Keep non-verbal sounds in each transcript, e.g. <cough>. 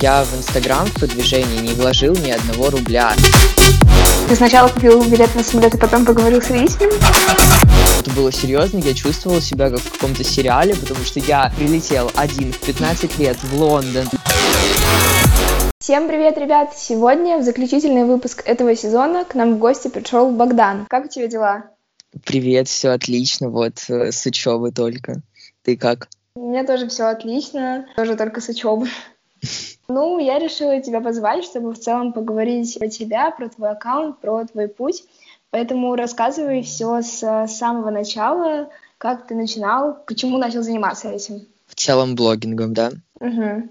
Я в Инстаграм в продвижении не вложил ни одного рубля. Ты сначала купил билет на самолет, и потом поговорил с водителем? Это было серьезно, я чувствовал себя как в каком-то сериале, потому что я прилетел один в 15 лет в Лондон. Всем привет, ребят! Сегодня в заключительный выпуск этого сезона к нам в гости пришел Богдан. Как у тебя дела? Привет, все отлично, вот э, с учебы только. Ты как? У меня тоже все отлично, тоже только с учебы. Ну, я решила тебя позвать, чтобы в целом поговорить про тебя, про твой аккаунт, про твой путь. Поэтому рассказывай все с самого начала, как ты начинал, почему начал заниматься этим. В целом блогингом, да? Угу.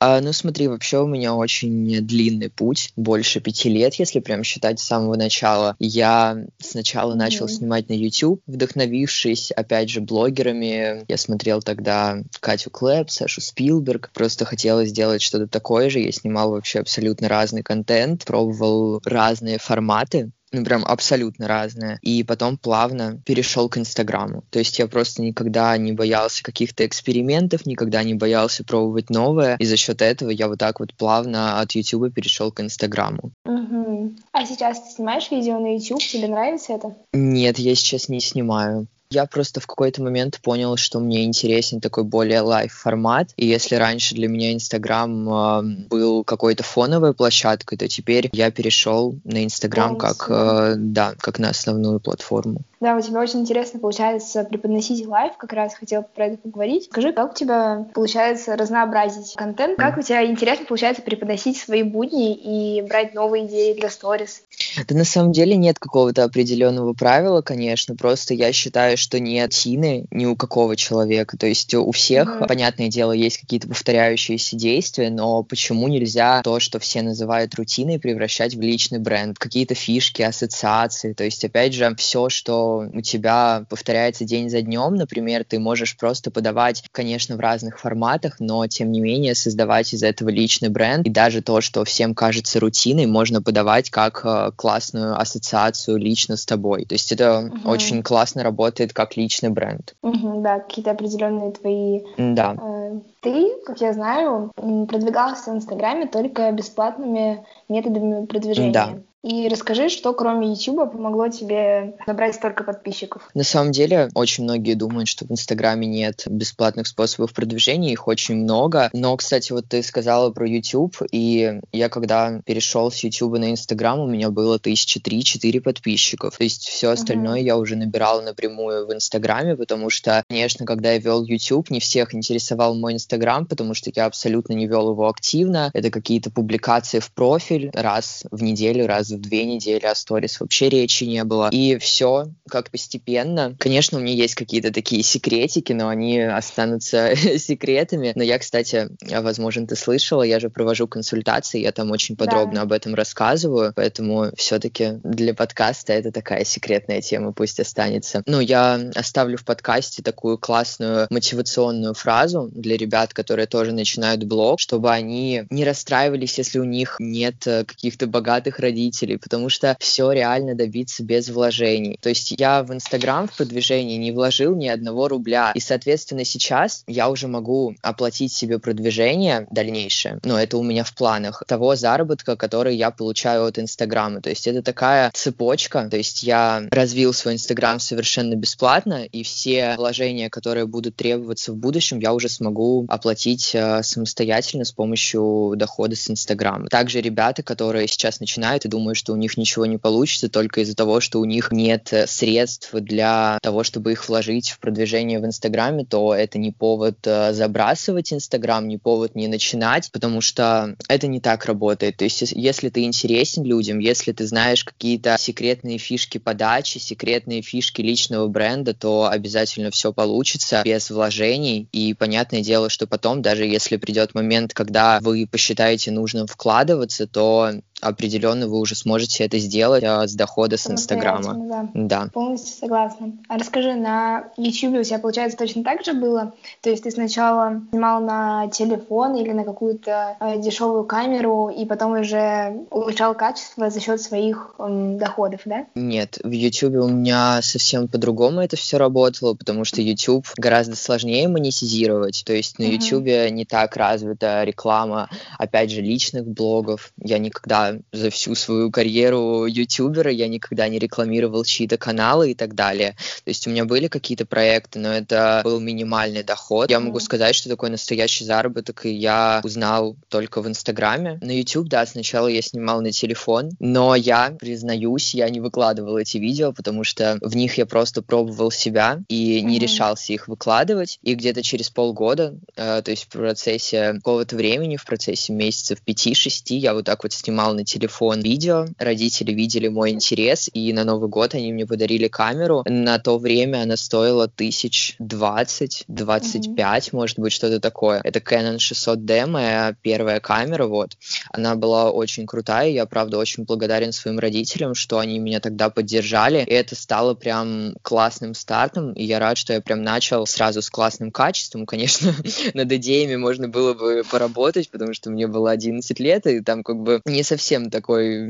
А, ну смотри, вообще у меня очень длинный путь, больше пяти лет, если прям считать с самого начала. Я сначала mm-hmm. начал снимать на YouTube, вдохновившись, опять же, блогерами. Я смотрел тогда Катю Клэп, Сашу Спилберг. Просто хотелось сделать что-то такое же. Я снимал вообще абсолютно разный контент, пробовал разные форматы ну, прям абсолютно разное. И потом плавно перешел к Инстаграму. То есть я просто никогда не боялся каких-то экспериментов, никогда не боялся пробовать новое. И за счет этого я вот так вот плавно от Ютуба перешел к Инстаграму. Угу. А сейчас ты снимаешь видео на YouTube? Тебе нравится это? Нет, я сейчас не снимаю. Я просто в какой-то момент понял, что мне интересен такой более live формат. И если раньше для меня Инстаграм э, был какой-то фоновой площадкой, то теперь я перешел на Инстаграм как, э, да, как на основную платформу. Да, у тебя очень интересно получается преподносить live, как раз хотел про это поговорить. Скажи, как у тебя получается разнообразить контент, как у тебя интересно получается преподносить свои будни и брать новые идеи для сторис? Да на самом деле нет какого-то определенного правила, конечно, просто я считаю, что рутины нет ни у какого человека, то есть у всех, mm-hmm. понятное дело, есть какие-то повторяющиеся действия, но почему нельзя то, что все называют рутиной, превращать в личный бренд, какие-то фишки, ассоциации, то есть опять же все, что у тебя повторяется день за днем, например, ты можешь просто подавать, конечно, в разных форматах, но тем не менее создавать из этого личный бренд. И даже то, что всем кажется рутиной, можно подавать как э, классную ассоциацию лично с тобой. То есть это угу. очень классно работает как личный бренд. Угу, да, какие-то определенные твои... Да. Э, ты, как я знаю, продвигался в Инстаграме только бесплатными методами продвижения. Да. И расскажи, что кроме YouTube помогло тебе набрать столько подписчиков. На самом деле, очень многие думают, что в Инстаграме нет бесплатных способов продвижения, их очень много. Но, кстати, вот ты сказала про YouTube, и я когда перешел с YouTube на Инстаграм, у меня было тысяча три-четыре подписчиков. То есть все остальное uh-huh. я уже набирал напрямую в Инстаграме, потому что, конечно, когда я вел YouTube, не всех интересовал мой Инстаграм, потому что я абсолютно не вел его активно. Это какие-то публикации в профиль раз в неделю, раз в две недели, о сторис вообще речи не было. И все как постепенно. Конечно, у меня есть какие-то такие секретики, но они останутся <laughs> секретами. Но я, кстати, возможно, ты слышала, я же провожу консультации, я там очень подробно да. об этом рассказываю, поэтому все-таки для подкаста это такая секретная тема, пусть останется. Ну, я оставлю в подкасте такую классную мотивационную фразу для ребят, которые тоже начинают блог, чтобы они не расстраивались, если у них нет э, каких-то богатых родителей, потому что все реально добиться без вложений. То есть я в Инстаграм в продвижении не вложил ни одного рубля, и, соответственно, сейчас я уже могу оплатить себе продвижение дальнейшее, но это у меня в планах, того заработка, который я получаю от Инстаграма. То есть это такая цепочка, то есть я развил свой Инстаграм совершенно бесплатно, и все вложения, которые будут требоваться в будущем, я уже смогу оплатить э, самостоятельно с помощью дохода с Инстаграма. Также ребята, которые сейчас начинают и думают, что у них ничего не получится только из-за того, что у них нет э, средств для того, чтобы их вложить в продвижение в Инстаграме, то это не повод э, забрасывать Инстаграм, не повод не начинать, потому что это не так работает. То есть если ты интересен людям, если ты знаешь какие-то секретные фишки подачи, секретные фишки личного бренда, то обязательно все получится без вложений. И понятное дело, что потом, даже если придет момент, когда вы посчитаете нужным вкладываться, то определенно вы уже сможете это сделать а, с дохода с Инстаграма. Да. да. Полностью согласна. А расскажи, на YouTube у тебя, получается, точно так же было? То есть ты сначала снимал на телефон или на какую-то э, дешевую камеру, и потом уже улучшал качество за счет своих э, доходов, да? Нет, в YouTube у меня совсем по-другому это все работало, потому что YouTube гораздо сложнее монетизировать. То есть на uh-huh. YouTube не так развита реклама, опять же, личных блогов. Я никогда за всю свою карьеру ютубера я никогда не рекламировал чьи-то каналы и так далее. То есть у меня были какие-то проекты, но это был минимальный доход. Я могу сказать, что такой настоящий заработок и я узнал только в Инстаграме. На YouTube, да, сначала я снимал на телефон, но я, признаюсь, я не выкладывал эти видео, потому что в них я просто пробовал себя и не mm-hmm. решался их выкладывать. И где-то через полгода, э, то есть в процессе какого-то времени, в процессе месяцев 5-6, я вот так вот снимал на телефон видео. Родители видели мой интерес, и на Новый год они мне подарили камеру. На то время она стоила тысяч двадцать, двадцать пять, может быть, что-то такое. Это Canon 600D, моя первая камера, вот. Она была очень крутая, я, правда, очень благодарен своим родителям, что они меня тогда поддержали, и это стало прям классным стартом, и я рад, что я прям начал сразу с классным качеством. Конечно, <laughs> над идеями можно было бы поработать, потому что мне было 11 лет, и там как бы не совсем совсем такой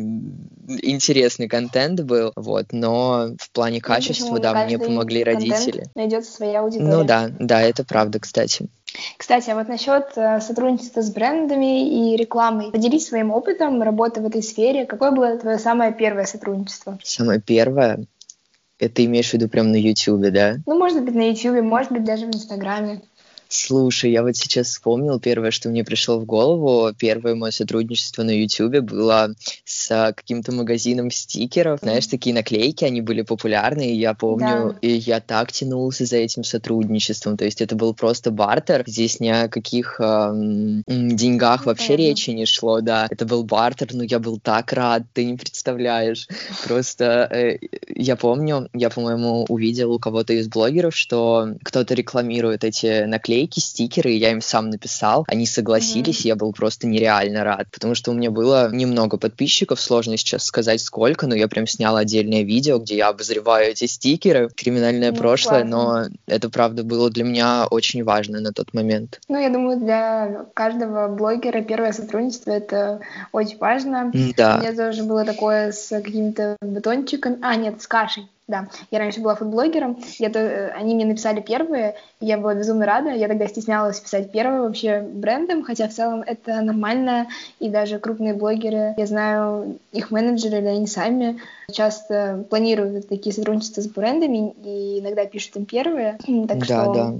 интересный контент был, вот, но в плане ну, качества, ну, да, мне помогли родители. Найдется своя аудитория. Ну да, да, это правда, кстати. Кстати, а вот насчет э, сотрудничества с брендами и рекламой. Поделись своим опытом работы в этой сфере. Какое было твое самое первое сотрудничество? Самое первое? Это имеешь в виду прям на YouTube, да? Ну, может быть, на YouTube, может быть, даже в Инстаграме. Слушай, я вот сейчас вспомнил первое, что мне пришло в голову. Первое мое сотрудничество на YouTube было с каким-то магазином стикеров. Знаешь, такие наклейки, они были популярны, и я помню, да. и я так тянулся за этим сотрудничеством. То есть это был просто бартер. Здесь ни о каких эм, деньгах вообще Понятно. речи не шло, да. Это был бартер, но я был так рад, ты не представляешь. <laughs> Просто э, я помню, я, по-моему, увидел у кого-то из блогеров, что кто-то рекламирует эти наклейки наклейки, стикеры, я им сам написал. Они согласились, mm-hmm. я был просто нереально рад, потому что у меня было немного подписчиков, сложно сейчас сказать сколько, но я прям снял отдельное видео, где я обозреваю эти стикеры, криминальное ну, прошлое, классно. но это, правда, было для меня очень важно на тот момент. Ну, я думаю, для каждого блогера первое сотрудничество — это очень важно. Да. У меня тоже было такое с какими-то батончиками, а, нет, с кашей. Да, я раньше была фудблогером, я то, э, они мне написали первые, я была безумно рада, я тогда стеснялась писать первые вообще брендом, хотя в целом это нормально, и даже крупные блогеры, я знаю, их менеджеры или они сами часто планируют такие сотрудничества с брендами и иногда пишут им первые, так да, что... Да.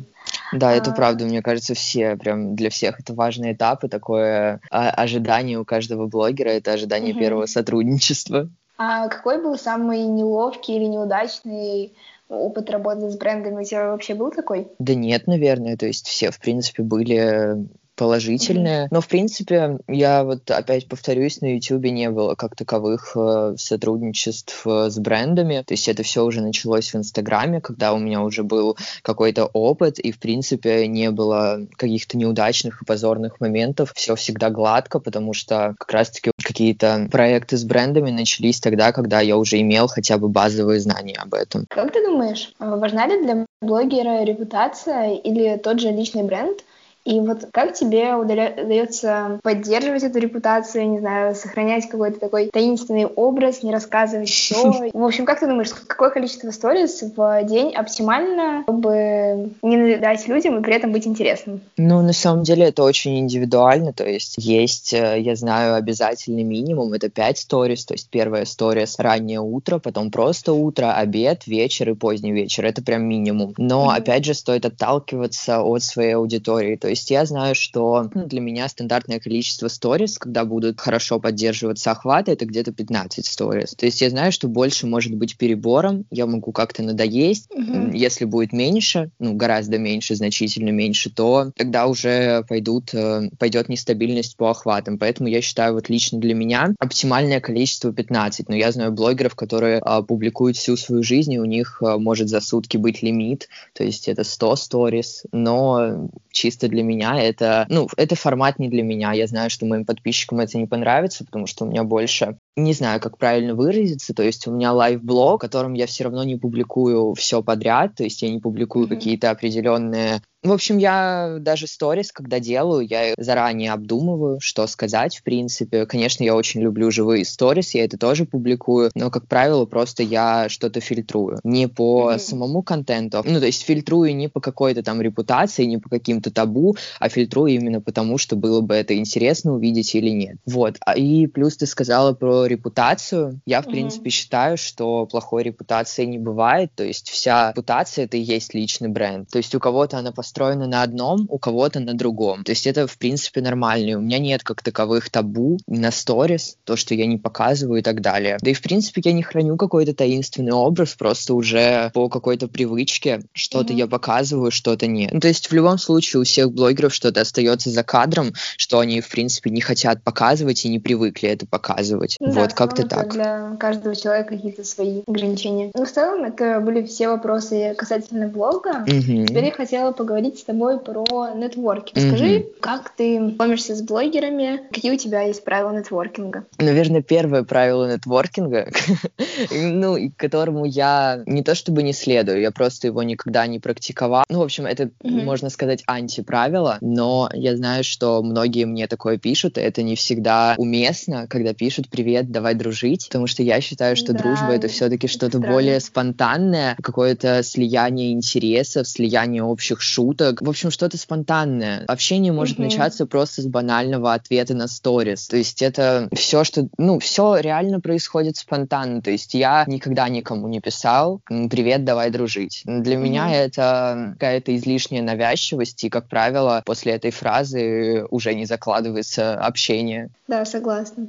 Да, это а. правда, мне кажется, все, прям для всех это важный этап, и такое а, ожидание у каждого блогера, это ожидание угу. первого сотрудничества. А какой был самый неловкий или неудачный опыт работы с брендами? У тебя вообще был такой? Да нет, наверное. То есть все, в принципе, были положительное. Mm-hmm. Но, в принципе, я вот опять повторюсь, на YouTube не было как таковых э, сотрудничеств э, с брендами. То есть это все уже началось в Инстаграме, когда у меня уже был какой-то опыт, и, в принципе, не было каких-то неудачных и позорных моментов. Все всегда гладко, потому что как раз-таки какие-то проекты с брендами начались тогда, когда я уже имел хотя бы базовые знания об этом. Как ты думаешь, важна ли для блогера репутация или тот же личный бренд? И вот как тебе удается поддерживать эту репутацию, не знаю, сохранять какой-то такой таинственный образ, не рассказывать <laughs> все? В общем, как ты думаешь, какое количество сторис в день оптимально, чтобы не надоедать людям и при этом быть интересным? Ну, на самом деле это очень индивидуально, то есть есть, э, я знаю, обязательный минимум, это 5 сторис, то есть первая сторис раннее утро, потом просто утро, обед, вечер и поздний вечер, это прям минимум. Но, mm-hmm. опять же, стоит отталкиваться от своей аудитории, то есть есть я знаю, что ну, для меня стандартное количество сторис, когда будут хорошо поддерживаться охваты, это где-то 15 сторис. То есть я знаю, что больше может быть перебором, я могу как-то надоесть. Угу. Если будет меньше, ну, гораздо меньше, значительно меньше, то тогда уже пойдут, э, пойдет нестабильность по охватам. Поэтому я считаю, вот лично для меня оптимальное количество 15. Но я знаю блогеров, которые а, публикуют всю свою жизнь, и у них а, может за сутки быть лимит, то есть это 100 сторис, но чисто для меня это, ну, это формат не для меня. Я знаю, что моим подписчикам это не понравится, потому что у меня больше не знаю, как правильно выразиться, то есть у меня лайв-блог, в котором я все равно не публикую все подряд, то есть я не публикую mm-hmm. какие-то определенные в общем, я даже сторис, когда делаю, я заранее обдумываю, что сказать, в принципе. Конечно, я очень люблю живые сторис, я это тоже публикую, но, как правило, просто я что-то фильтрую. Не по mm-hmm. самому контенту, ну, то есть фильтрую не по какой-то там репутации, не по каким-то табу, а фильтрую именно потому, что было бы это интересно увидеть или нет. Вот. А, и плюс ты сказала про репутацию. Я, в mm-hmm. принципе, считаю, что плохой репутации не бывает, то есть вся репутация — это и есть личный бренд. То есть у кого-то она построена на одном, у кого-то на другом. То есть это, в принципе, нормально. И у меня нет как таковых табу на сторис, то, что я не показываю и так далее. Да и, в принципе, я не храню какой-то таинственный образ, просто уже по какой-то привычке что-то mm-hmm. я показываю, что-то нет. Ну, то есть в любом случае у всех блогеров что-то остается за кадром, что они, в принципе, не хотят показывать и не привыкли это показывать. Да, вот как-то так. Для каждого человека какие-то свои ограничения. Но в целом это были все вопросы касательно блога. Mm-hmm. Теперь я хотела поговорить поговорить с тобой про нетворкинг. Скажи, mm-hmm. как ты знакомишься с блогерами, какие у тебя есть правила нетворкинга? Наверное, первое правило нетворкинга, <laughs> ну, которому я не то чтобы не следую, я просто его никогда не практиковал. Ну, в общем, это, mm-hmm. можно сказать, антиправило, но я знаю, что многие мне такое пишут, и это не всегда уместно, когда пишут «Привет, давай дружить», потому что я считаю, что да, дружба — это все-таки что-то более спонтанное, какое-то слияние интересов, слияние общих шуток, шуток. В общем, что-то спонтанное. Общение может mm-hmm. начаться просто с банального ответа на сторис. То есть это все, что... Ну, все реально происходит спонтанно. То есть я никогда никому не писал «Привет, давай дружить». Для mm-hmm. меня это какая-то излишняя навязчивость, и, как правило, после этой фразы уже не закладывается общение. Да, согласна.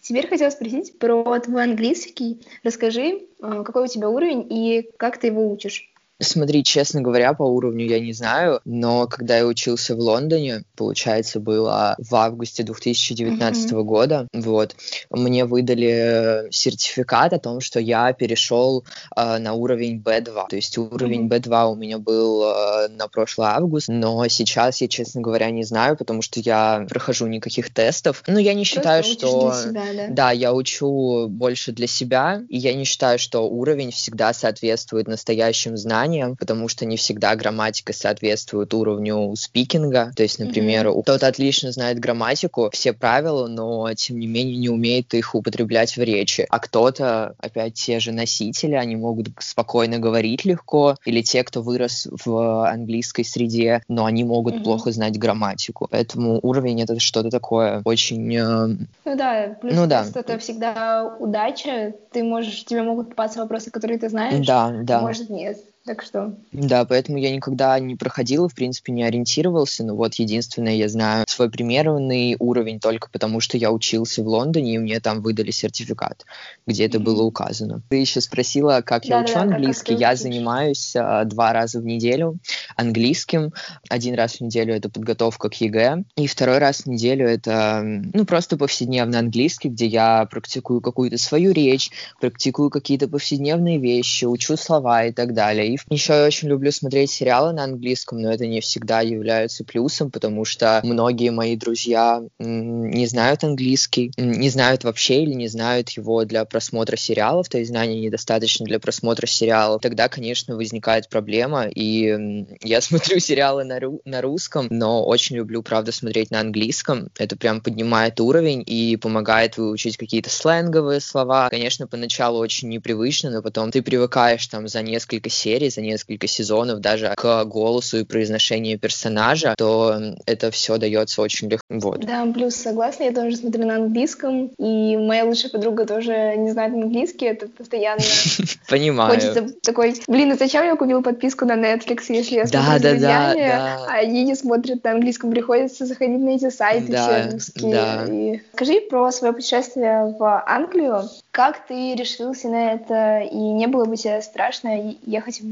Теперь хотела спросить про твой английский. Расскажи, э, какой у тебя уровень и как ты его учишь? Смотри, честно говоря, по уровню я не знаю, но когда я учился в Лондоне, получается, было в августе 2019 mm-hmm. года, вот, мне выдали сертификат о том, что я перешел э, на уровень B2. То есть уровень mm-hmm. B2 у меня был э, на прошлый август, но сейчас я, честно говоря, не знаю, потому что я прохожу никаких тестов. Но я не считаю, Просто что... Себя, да? да, я учу больше для себя, и я не считаю, что уровень всегда соответствует настоящим знаниям, знаниям, потому что не всегда грамматика соответствует уровню спикинга. То есть, например, mm-hmm. кто-то отлично знает грамматику, все правила, но тем не менее не умеет их употреблять в речи. А кто-то, опять те же носители, они могут спокойно говорить легко, или те, кто вырос в английской среде, но они могут mm-hmm. плохо знать грамматику. Поэтому уровень это что-то такое очень... Э, ну да, плюс ну, да. это всегда удача. Ты можешь, тебе могут попасться вопросы, которые ты знаешь, да, да. а может нет. Так что... Да, поэтому я никогда не проходил в принципе, не ориентировался. Но вот единственное, я знаю свой примерный уровень только потому, что я учился в Лондоне, и мне там выдали сертификат, где это было указано. Ты еще спросила, как да, я учу да, английский. я учишь? занимаюсь а, два раза в неделю английским. Один раз в неделю это подготовка к ЕГЭ, и второй раз в неделю это, ну, просто повседневный английский, где я практикую какую-то свою речь, практикую какие-то повседневные вещи, учу слова и так далее. И еще я очень люблю смотреть сериалы на английском, но это не всегда является плюсом, потому что многие мои друзья не знают английский, не знают вообще или не знают его для просмотра сериалов, то есть знаний недостаточно для просмотра сериалов. Тогда, конечно, возникает проблема, и я <laughs> смотрю сериалы на, ру на русском, но очень люблю, правда, смотреть на английском. Это прям поднимает уровень и помогает выучить какие-то сленговые слова. Конечно, поначалу очень непривычно, но потом ты привыкаешь там за несколько серий за несколько сезонов даже к голосу и произношению персонажа, то это все дается очень легко. Вот. Да, плюс согласна, я тоже смотрю на английском, и моя лучшая подруга тоже не знает английский, это постоянно... <laughs> Понимаю. Хочется такой, блин, а зачем я купила подписку на Netflix, если я смотрю да, с друзьями, да, а они не смотрят на английском, приходится заходить на эти сайты да, русские. Да. И... Скажи про свое путешествие в Англию. Как ты решился на это, и не было бы тебе страшно ехать в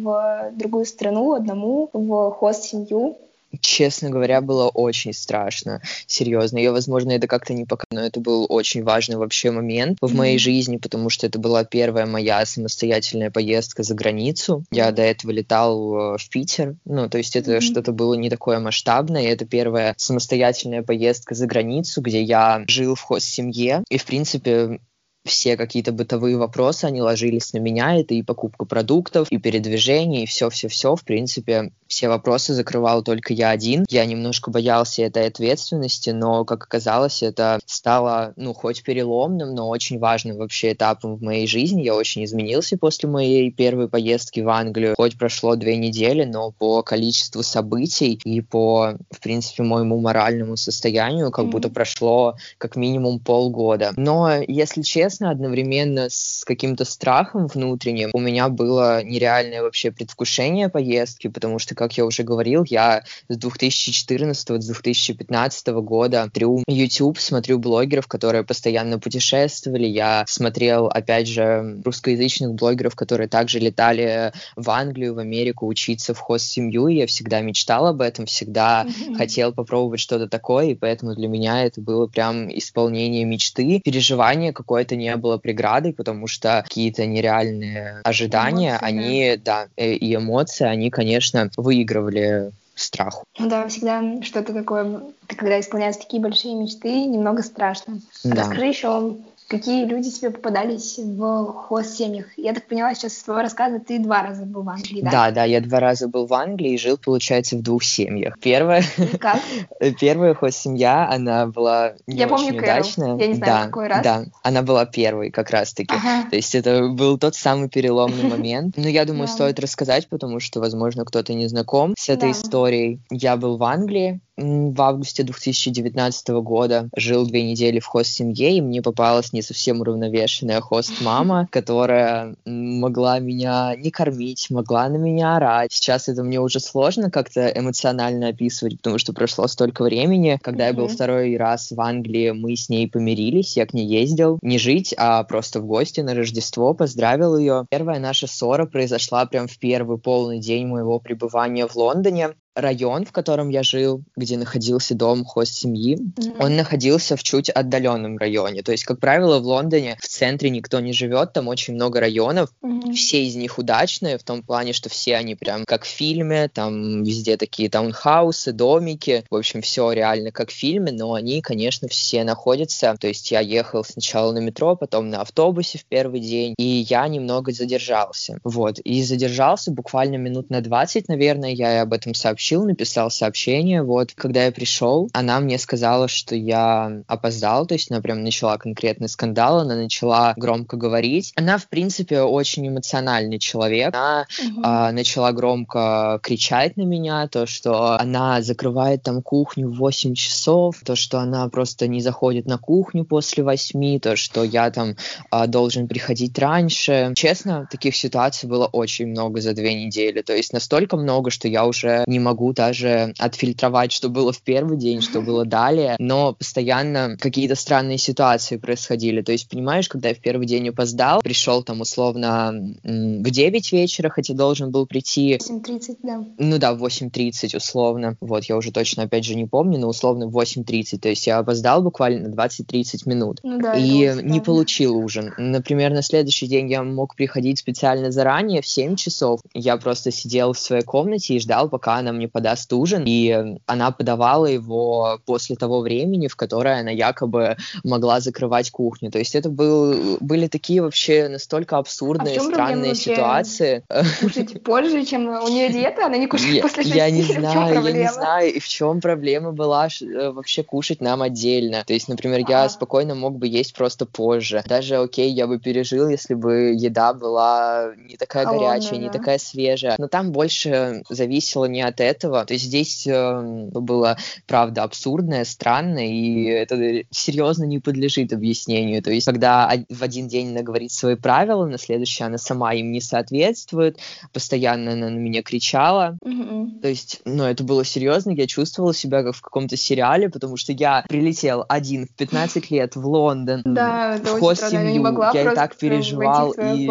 другую страну одному, в хост-семью? Честно говоря, было очень страшно, серьезно. Я, возможно, это как-то не пока, но это был очень важный вообще момент в моей жизни, потому что это была первая моя самостоятельная поездка за границу. Я до этого летал э, в Питер, ну, то есть это mm-hmm. что-то было не такое масштабное, это первая самостоятельная поездка за границу, где я жил в хост-семье, и, в принципе, все какие-то бытовые вопросы, они ложились на меня, это и покупка продуктов, и передвижение, и все-все-все, в принципе, все вопросы закрывал только я один. Я немножко боялся этой ответственности, но, как оказалось, это стало, ну, хоть переломным, но очень важным вообще этапом в моей жизни. Я очень изменился после моей первой поездки в Англию. Хоть прошло две недели, но по количеству событий и по, в принципе, моему моральному состоянию как mm-hmm. будто прошло как минимум полгода. Но, если честно, одновременно с каким-то страхом внутренним у меня было нереальное вообще предвкушение поездки, потому что как я уже говорил, я с 2014-2015 года смотрю YouTube, смотрю блогеров, которые постоянно путешествовали. Я смотрел, опять же, русскоязычных блогеров, которые также летали в Англию, в Америку учиться в хост-семью. Я всегда мечтал об этом, всегда mm-hmm. хотел попробовать что-то такое, и поэтому для меня это было прям исполнение мечты. Переживание какое-то не было преградой, потому что какие-то нереальные ожидания, эмоции, они, да. да, и эмоции, они, конечно, выигрывали страху. Ну да, всегда что-то такое, когда исполняются такие большие мечты, немного страшно. Да. Расскажи еще Какие люди тебе попадались в хост-семьях? Я так поняла сейчас из твоего рассказа, ты два раза был в Англии, да? Да, да, я два раза был в Англии и жил, получается, в двух семьях. Первая, как? <laughs> Первая хост-семья, она была не я очень помню удачная. Я не знаю, да, какой раз. Да, она была первой как раз-таки. Ага. То есть это был тот самый переломный <laughs> момент. Но я думаю, стоит рассказать, потому что, возможно, кто-то не знаком с этой историей. Я был в Англии, в августе 2019 года жил две недели в хост-семье, и мне попалась не совсем уравновешенная хост-мама, <laughs> которая могла меня не кормить, могла на меня орать. Сейчас это мне уже сложно как-то эмоционально описывать, потому что прошло столько времени. Когда mm-hmm. я был второй раз в Англии, мы с ней помирились, я к ней ездил не жить, а просто в гости на Рождество, поздравил ее. Первая наша ссора произошла прям в первый полный день моего пребывания в Лондоне район, в котором я жил, где находился дом хост семьи, mm-hmm. он находился в чуть отдаленном районе. То есть, как правило, в Лондоне в центре никто не живет, там очень много районов, mm-hmm. все из них удачные в том плане, что все они прям как в фильме, там везде такие таунхаусы, домики, в общем, все реально как в фильме, но они, конечно, все находятся. То есть я ехал сначала на метро, потом на автобусе в первый день, и я немного задержался. Вот, и задержался буквально минут на 20, наверное, я об этом сообщил сообщил, написал сообщение. Вот, когда я пришел, она мне сказала, что я опоздал, то есть она прям начала конкретный скандал, она начала громко говорить. Она, в принципе, очень эмоциональный человек. Она угу. а, начала громко кричать на меня, то, что она закрывает там кухню в 8 часов, то, что она просто не заходит на кухню после 8, то, что я там а, должен приходить раньше. Честно, таких ситуаций было очень много за две недели, то есть настолько много, что я уже не могу могу даже отфильтровать, что было в первый день, что было далее, но постоянно какие-то странные ситуации происходили. То есть, понимаешь, когда я в первый день опоздал, пришел там условно в 9 вечера, хотя должен был прийти... 8.30, да. Ну да, в 8.30 условно. Вот, я уже точно, опять же, не помню, но условно в 8.30. То есть я опоздал буквально на 20-30 минут. Ну, да, и не получил ужин. Например, на следующий день я мог приходить специально заранее, в 7 часов. Я просто сидел в своей комнате и ждал, пока она мне подаст ужин, и она подавала его после того времени, в которое она якобы могла закрывать кухню. То есть это был, были такие вообще настолько абсурдные, а странные ситуации. <laughs> Кушать позже, чем у нее диета, она не кушает после шести. Я не <laughs> знаю, я не знаю, и в чем проблема была э, вообще кушать нам отдельно. То есть, например, я спокойно мог бы есть просто позже. Даже, окей, я бы пережил, если бы еда была не такая горячая, не такая свежая. Но там больше зависело не от этого. То есть здесь э, было, правда, абсурдное, странное, и это серьезно не подлежит объяснению. То есть когда в один день она говорит свои правила, на следующий она сама им не соответствует, постоянно она на меня кричала. Mm-hmm. То есть, ну, это было серьезно, я чувствовала себя как в каком-то сериале, потому что я прилетел один в 15 <laughs> лет в Лондон, да, в хост-семью, я и так переживал. И...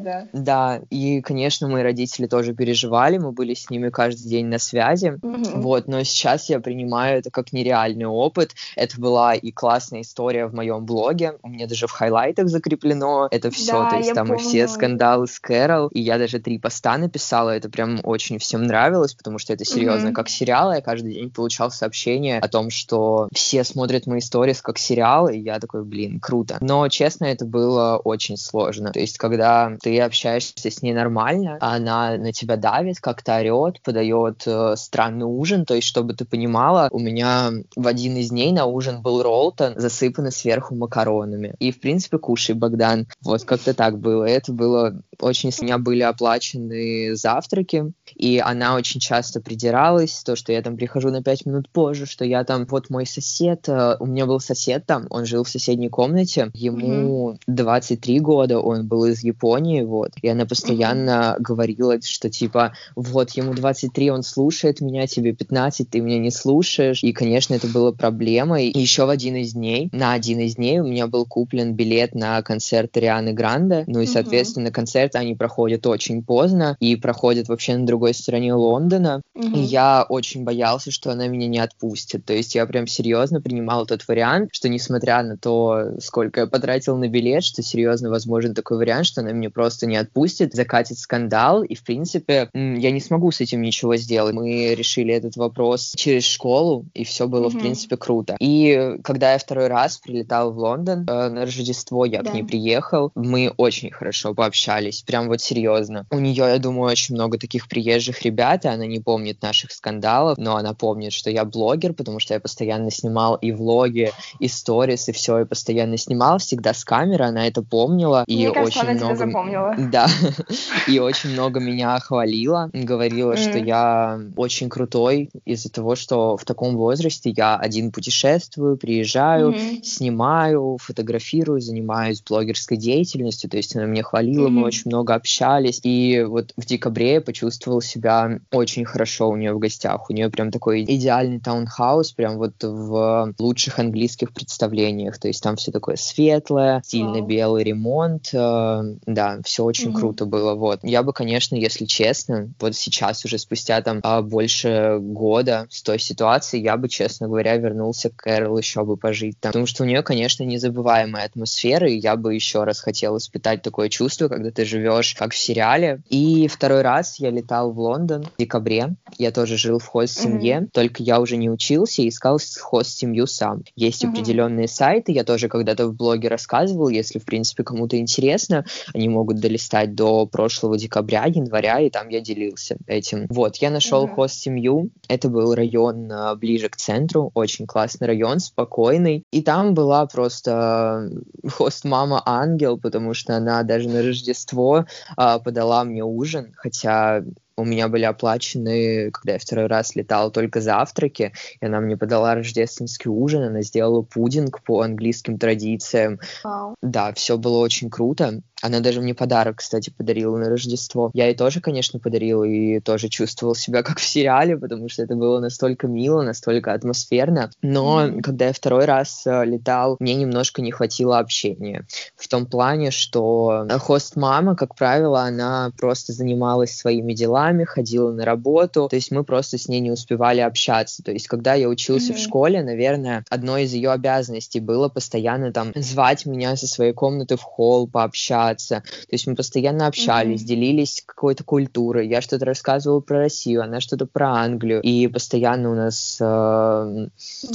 да. да, и, конечно, мои родители тоже переживали, мы были с ними каждый день день на связи, mm-hmm. вот, но сейчас я принимаю это как нереальный опыт. Это была и классная история в моем блоге, у меня даже в хайлайтах закреплено это все, да, то есть там помню. и все скандалы с Кэрол, и я даже три поста написала, это прям очень всем нравилось, потому что это серьезно, mm-hmm. как сериал, я каждый день получал сообщение о том, что все смотрят мои истории как сериал, и я такой, блин, круто. Но, честно, это было очень сложно. То есть, когда ты общаешься с ней нормально, она на тебя давит, как-то орет, подает э, странный ужин, то есть, чтобы ты понимала, у меня в один из дней на ужин был роллтон, засыпанный сверху макаронами. И, в принципе, кушай, Богдан. Вот как-то так было. Это было очень... У меня были оплачены завтраки, и она очень часто придиралась, то, что я там прихожу на пять минут позже, что я там, вот мой сосед, э, у меня был сосед там, он жил в соседней комнате, ему mm-hmm. 23 года, он был из Японии, вот, и она постоянно mm-hmm. говорила, что типа, вот, ему 23, он слушает меня, тебе 15, ты меня не слушаешь, и, конечно, это было проблемой. И еще в один из дней, на один из дней у меня был куплен билет на концерт Рианы Гранде, ну и, соответственно, mm-hmm. концерты, они проходят очень поздно, и проходят вообще на другой стороне Лондона, mm-hmm. и я очень боялся, что она меня не отпустит, то есть я прям серьезно принимал тот вариант, что несмотря на то, сколько я потратил на билет, что серьезно возможен такой вариант, что она меня просто не отпустит, закатит скандал, и, в принципе, я не смогу с этим ничего сделать. Мы решили этот вопрос через школу, и все было, mm-hmm. в принципе, круто. И когда я второй раз прилетал в Лондон э, на Рождество, я да. к ней приехал, мы очень хорошо пообщались, прям вот серьезно. У нее, я думаю, очень много таких приезжих ребят, и она не помнит наших скандалов, но она помнит, что я блогер, потому что я постоянно снимал и влоги, и сторис, и все, и постоянно снимал, всегда с камеры, она это помнила. И Мне кажется, очень она много... тебя запомнила. Да, <laughs> и очень много меня хвалила, говорила, что я очень крутой из-за того, что в таком возрасте я один путешествую, приезжаю, снимаю, фотографирую, занимаюсь блогерской деятельностью, то есть она меня хвалила, мы очень много общались, и вот в декабре я почувствовал себя очень хорошо у нее в гостях, у нее прям такой идеальный таунхаус, прям вот в лучших английских представлениях, то есть там все такое светлое, стильно белый ремонт, э, да, все очень mm-hmm. круто было, вот. Я бы, конечно, если честно, вот сейчас уже спустя там а, больше года с той ситуации, я бы, честно говоря, вернулся к Кэрол еще бы пожить там, потому что у нее, конечно, незабываемая атмосфера, и я бы еще раз хотел испытать такое чувство, когда ты живешь как в сериале. И второй раз я летал в Лондон в декабре, я тоже жил в хост-семье, mm-hmm. только я уже не учился и искал хост-семью сам. Есть mm-hmm. определенные сайты, я тоже когда-то в блоге рассказывал, если, в принципе, кому-то интересно, они могут долистать до прошлого декабря, января, и там я делился этим. Вот, я нашел mm-hmm. хост-семью, это был район а, ближе к центру, очень классный район, спокойный, и там была просто хост-мама ангел, потому что она даже на Рождество а, подала мне ужин, хотя у меня были оплачены, когда я второй раз летал, только завтраки, и она мне подала рождественский ужин, она сделала пудинг по английским традициям. Wow. Да, все было очень круто. Она даже мне подарок, кстати, подарила на Рождество. Я ей тоже, конечно, подарил и тоже чувствовал себя как в сериале, потому что это было настолько мило, настолько атмосферно. Но mm-hmm. когда я второй раз э, летал, мне немножко не хватило общения. В том плане, что хост-мама, как правило, она просто занималась своими делами, ходила на работу, то есть мы просто с ней не успевали общаться. То есть когда я учился mm-hmm. в школе, наверное, одной из ее обязанностей было постоянно там звать меня со своей комнаты в холл пообщаться, общаться. То есть мы постоянно общались, mm-hmm. делились какой-то культурой. Я что-то рассказывала про Россию, она что-то про Англию. И постоянно у нас э,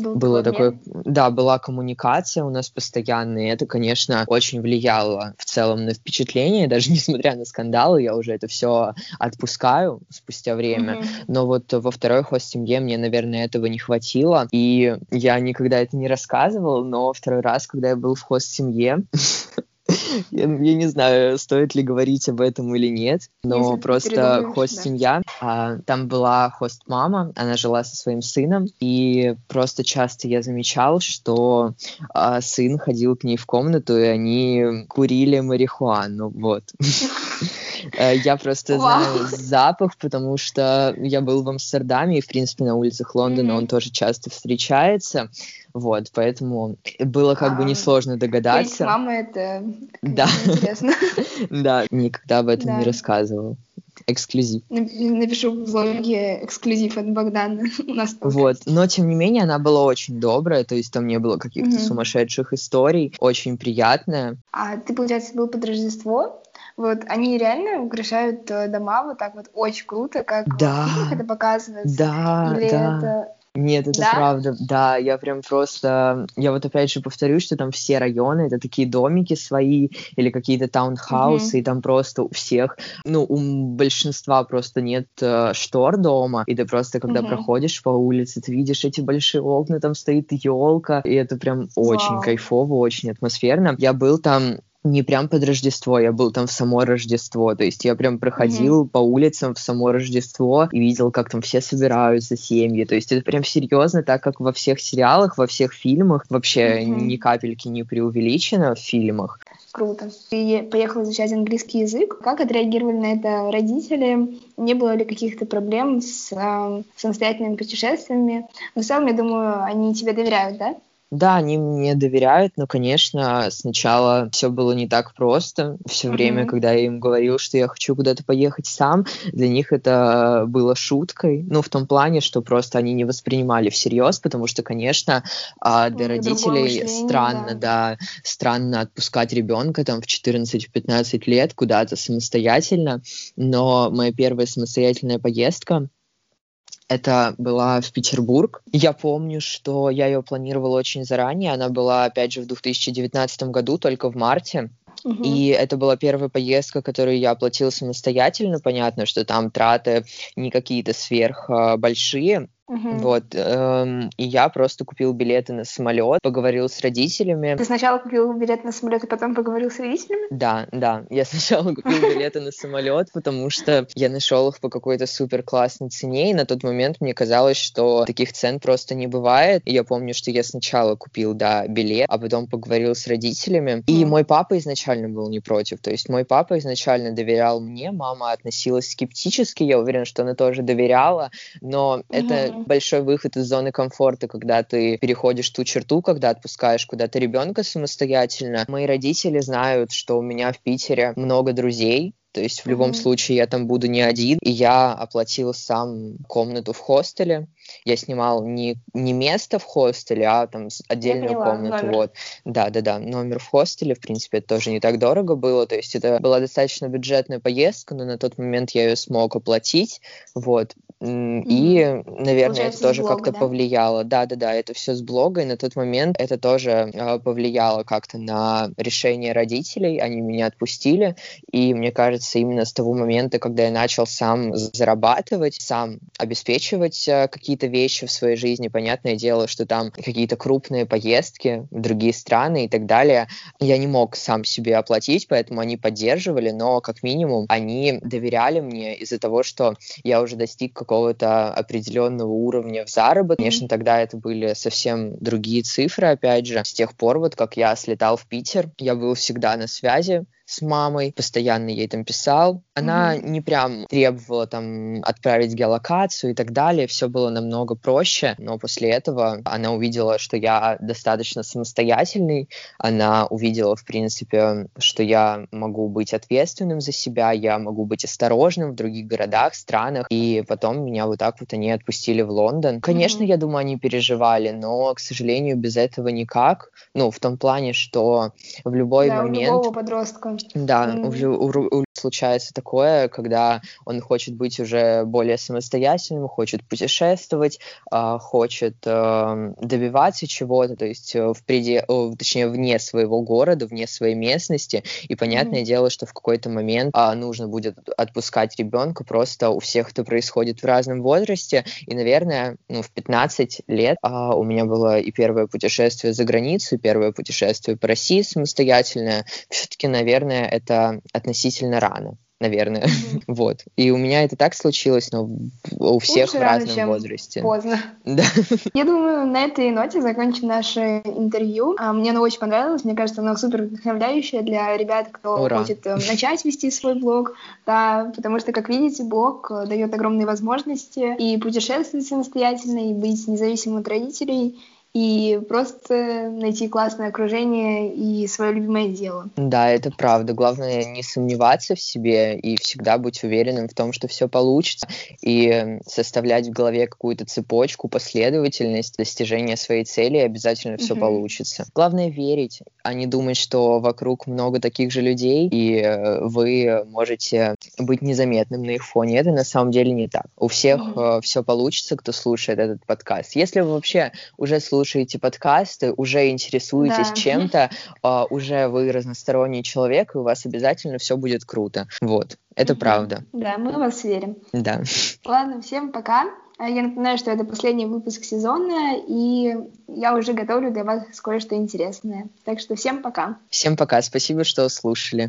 было такое... Да, была коммуникация у нас постоянная. И это, конечно, очень влияло в целом на впечатление. <laughs> Даже несмотря на скандалы, я уже это все отпускаю спустя время. Mm-hmm. Но вот во второй хост-семье мне, наверное, этого не хватило. И я никогда это не рассказывал, но второй раз, когда я был в хост-семье, <laughs> я, я не знаю, стоит ли говорить об этом или нет, но Если просто хост-семья, да. а, там была хост-мама, она жила со своим сыном, и просто часто я замечал, что а, сын ходил к ней в комнату, и они курили марихуану, вот. <laughs> Э, я просто знаю запах, потому что я был в Амстердаме, и, в принципе, на улицах Лондона он тоже часто встречается. Вот, поэтому было как бы несложно догадаться. Мама это да. интересно. <laughs> да, никогда об этом не рассказывал. эксклюзив. Напишу в блоге эксклюзив от Богдана. <laughs> У нас вот, но тем не менее она была очень добрая, то есть там не было каких-то угу. сумасшедших историй, очень приятная. А ты, получается, был под Рождество? Вот они реально украшают э, дома вот так вот очень круто, как да, в это показывается. Да, Или да. это нет, это да? правда. Да, я прям просто... Я вот опять же повторю, что там все районы, это такие домики свои или какие-то таунхаусы, mm-hmm. и там просто у всех, ну, у большинства просто нет э, штор дома, и ты просто, когда mm-hmm. проходишь по улице, ты видишь эти большие окна, там стоит елка, и это прям wow. очень кайфово, очень атмосферно. Я был там не прям под Рождество, я был там в само Рождество, то есть я прям проходил mm-hmm. по улицам в само Рождество и видел, как там все собираются, семьи, то есть это прям серьезно, так как во всех сериалах, во всех фильмах, вообще mm-hmm. ни капельки не преувеличено в фильмах. Круто. Ты поехал изучать английский язык. Как отреагировали на это родители? Не было ли каких-то проблем с э, самостоятельными путешествиями? Но в целом, я думаю, они тебе доверяют, да? Да, они мне доверяют, но, конечно, сначала все было не так просто. Все mm-hmm. время, когда я им говорил, что я хочу куда-то поехать сам, для них это было шуткой. Ну, в том плане, что просто они не воспринимали всерьез, потому что, конечно, а, для ну, родителей мышление, странно, да. да, странно отпускать ребенка там в 14-15 лет куда-то самостоятельно. Но моя первая самостоятельная поездка это была в Петербург. Я помню, что я ее планировала очень заранее. Она была, опять же, в 2019 году, только в марте. Угу. И это была первая поездка, которую я оплатила самостоятельно. Понятно, что там траты не какие-то сверх большие, Угу. Вот, эм, и я просто купил билеты на самолет, поговорил с родителями. Ты сначала купил билет на самолет, и потом поговорил с родителями? Да, да. Я сначала купил билеты на самолет, потому что я нашел их по какой-то супер классной цене, и на тот момент мне казалось, что таких цен просто не бывает. И я помню, что я сначала купил, да, билет, а потом поговорил с родителями. И мой папа изначально был не против. То есть мой папа изначально доверял мне, мама относилась скептически, я уверен, что она тоже доверяла, но это большой выход из зоны комфорта, когда ты переходишь ту черту, когда отпускаешь куда-то ребенка самостоятельно. Мои родители знают, что у меня в Питере много друзей, то есть в mm-hmm. любом случае я там буду не один. И я оплатил сам комнату в хостеле. Я снимал не, не место в хостеле, а там отдельную поняла, комнату. Номер. Вот. Да, да, да. Номер в хостеле, в принципе, это тоже не так дорого было. То есть это была достаточно бюджетная поездка, но на тот момент я ее смог оплатить. Вот. Mm-hmm. И, наверное, Получается, это тоже как-то да? повлияло. Да, да, да, это все с блога, и на тот момент это тоже э, повлияло как-то на решение родителей. Они меня отпустили, и мне кажется, именно с того момента, когда я начал сам зарабатывать, сам обеспечивать э, какие-то вещи в своей жизни, понятное дело, что там какие-то крупные поездки в другие страны и так далее, я не мог сам себе оплатить, поэтому они поддерживали, но как минимум они доверяли мне из-за того, что я уже достиг какого-то определенного уровня в заработке. Конечно, тогда это были совсем другие цифры, опять же. С тех пор, вот как я слетал в Питер, я был всегда на связи с мамой, постоянно ей там писал. Она mm-hmm. не прям требовала там отправить геолокацию и так далее, все было намного проще, но после этого она увидела, что я достаточно самостоятельный, она увидела, в принципе, что я могу быть ответственным за себя, я могу быть осторожным в других городах, странах, и потом меня вот так вот они отпустили в Лондон. Конечно, mm-hmm. я думаю, они переживали, но, к сожалению, без этого никак. Ну, в том плане, что в любой да, момент... У любого подростка да, mm-hmm. у, у, у случается такое, когда он хочет быть уже более самостоятельным, хочет путешествовать, э, хочет э, добиваться чего-то, то есть э, в преде, точнее вне своего города, вне своей местности. И понятное mm-hmm. дело, что в какой-то момент э, нужно будет отпускать ребенка. Просто у всех это происходит в разном возрасте. И, наверное, ну, в 15 лет э, у меня было и первое путешествие за границу, и первое путешествие по России самостоятельное. Все-таки, наверное, наверное, это относительно рано наверное. Mm-hmm. <laughs> вот. И у меня это так случилось, но у всех Лучше в разном рано, возрасте. Поздно. Да. <laughs> Я думаю, на этой ноте закончим наше интервью. А, мне оно очень понравилось. Мне кажется, оно супер вдохновляющее для ребят, кто Ура. хочет э, <laughs> начать вести свой блог. Да, потому что, как видите, блог э, дает огромные возможности и путешествовать самостоятельно, и быть независимым от родителей, и просто найти классное окружение и свое любимое дело. Да, это правда. Главное не сомневаться в себе и всегда быть уверенным в том, что все получится, и составлять в голове какую-то цепочку, последовательность достижения своей цели, и обязательно все угу. получится. Главное верить, а не думать, что вокруг много таких же людей, и вы можете быть незаметным на их фоне. Это на самом деле не так. У всех угу. Э, все получится, кто слушает этот подкаст. Если вы вообще уже слушаете слушаете подкасты, уже интересуетесь да. <laughs> чем-то, uh, уже вы разносторонний человек, и у вас обязательно все будет круто. Вот, это угу. правда. Да, мы в вас верим. Да. Ладно, всем пока. А я напоминаю, что это последний выпуск сезона, и я уже готовлю для вас кое-что интересное. Так что всем пока. Всем пока. Спасибо, что слушали.